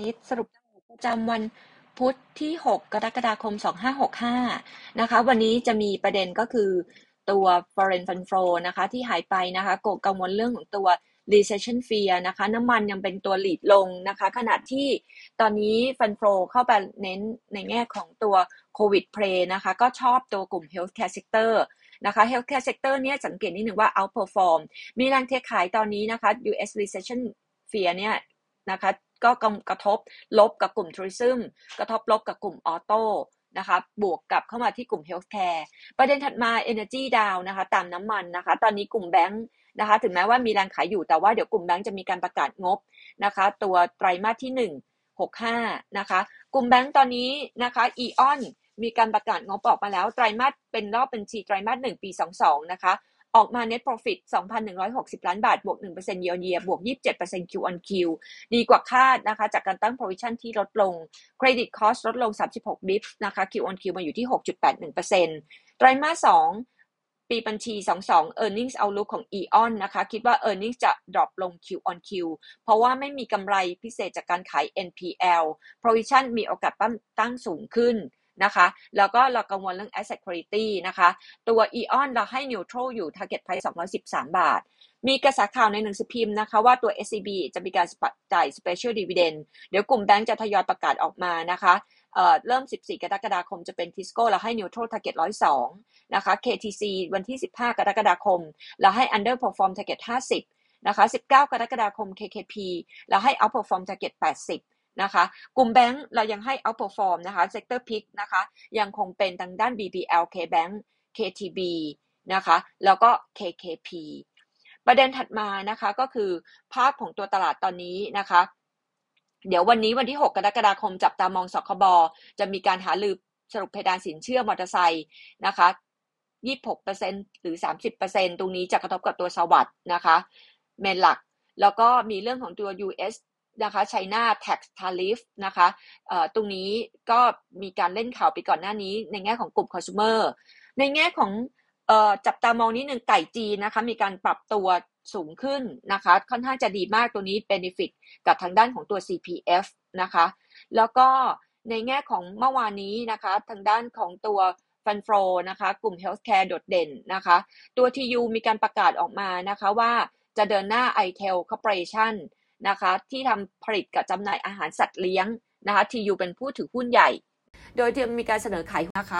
นิดสรุปประจำวันพุธที่ 6 กรกฎาคม 2565 นะคะ วันนี้จะมีประเด็นก็คือตัว foreign fund flow นะคะ ที่หายไปนะคะกกังวลเรื่องของตัว recession fear นะคะ น้ำมันยังเป็นตัวหลีดลงนะคะ ขณะที่ตอนนี้ fund flow เข้าไปเน้นในแง่ของตัว covid play นะคะ ก็ชอบตัวกลุ่ม healthcare sector นะคะ healthcare sector เนี่ยสังเกตนิดหนึ่งว่า outperform มีแรงเทขายตอนนี้นะคะ US recession fear เนี่ยนะคะ ก็กระทบลบกับกลุ่ม tourism กระทบลบกับกลุ่ม auto นะคะบวกกับเข้ามาที่กลุ่ม healthcare ประเด็นถัดมา Energy Down นะคะตามน้ำมันนะคะ ตอนนี้กลุ่มแบงค์นะคะถึงแม้ว่ามีแรงขายอยู่แต่ว่าเดี๋ยวกลุ่มแบงค์จะมีการประกาศงบนะคะ ตัวไตรมาสที่ 1 65 นะคะ กลุ่มแบงค์ตอนนี้นะคะ AEON มีการประกาศงบออกมาแล้วไตรมาสเป็นรอบบัญชีไตรมาส1ปี 22 นะคะ ออกมา net profit 2,160 ล้านบาท บวก 1% year on year บวก 27% Q on Q ดีกว่าคาดนะคะ จากการตั้ง provision ที่ลดลง credit cost ลดลง 36 bips นะคะ Q on Q มาอยู่ที่ 6.81%ไตรมาส2ปีบัญชี 22 earnings outlook ของ EON นะคะ คิดว่า earnings จะ drop ลง Q on Q เพราะว่าไม่มีกำไรพิเศษจากการขาย NPL provision มีโอกาสตั้งสูงขึ้น นะคะ แล้วก็เรากังวลเรื่อง asset quality นะคะ ตัว EON เราให้ neutral อยู่ target price 213 บาท มีกระแสข่าวในหนังสือพิมพ์นะคะ ว่าตัว SCB จะมีการจ่าย special dividend เดี๋ยวกลุ่มแบงก์จะทยอยประกาศออกมานะคะเเริ่ม 14 กรกฎาคมจะเป็น Tisco เราให้ neutral target 102 นะคะ KTC วันที่ 15 กรกฎาคม เราให้ underperform target 50 นะคะ 19 กรกฎาคม KKP เราให้ outperform target 80 นะคะ กลุ่มแบงก์เรายังให้ outperform นะคะ sector pick นะคะยังคงเป็นทางด้าน BBL KBank KTB นะคะแล้วก็ KKP ประเด็นถัดมานะคะก็คือภาพของตัวตลาดตอนนี้นะคะ เดี๋ยววันนี้วันที่ 6 กรกฎาคมจับตามองสคบจะมีการหาลือสรุปเพดานสินเชื่อมอเตอร์ไซค์นะคะ26%หรือ 30%ตรงนี้จะกระทบกับตัวสวัสด์นะคะ เมนหลัก แล้วก็มีเรื่องของตัว US นะคะไชน่า tax tariff นะคะตรงนี้ก็มีการเล่นข่าวไปก่อนหน้านี้ในแง่ของกลุ่ม consumer ในแง่ของจับตามองนิดหนึ่งไก่จีนนะคะมีการปรับตัวสูงขึ้นนะคะค่อนข้างจะดีมากตัวนี้ benefit กับทางด้านของตัว CPF นะคะแล้วก็ในแง่ของเมื่อวานนี้นะคะทางด้านของตัวฟันโฟนะคะกลุ่ม healthcare โดดเด่นนะคะตัว TU มีการประกาศออกมานะคะว่าจะเดินหน้า iTel Corporation นะคะที่ทำผลิตกับจำหน่ายอาหารสัตว์เลี้ยงนะคะทียูเป็นผู้ถือหุ้นใหญ่ โดยจะมีการเสนอขายนะคะ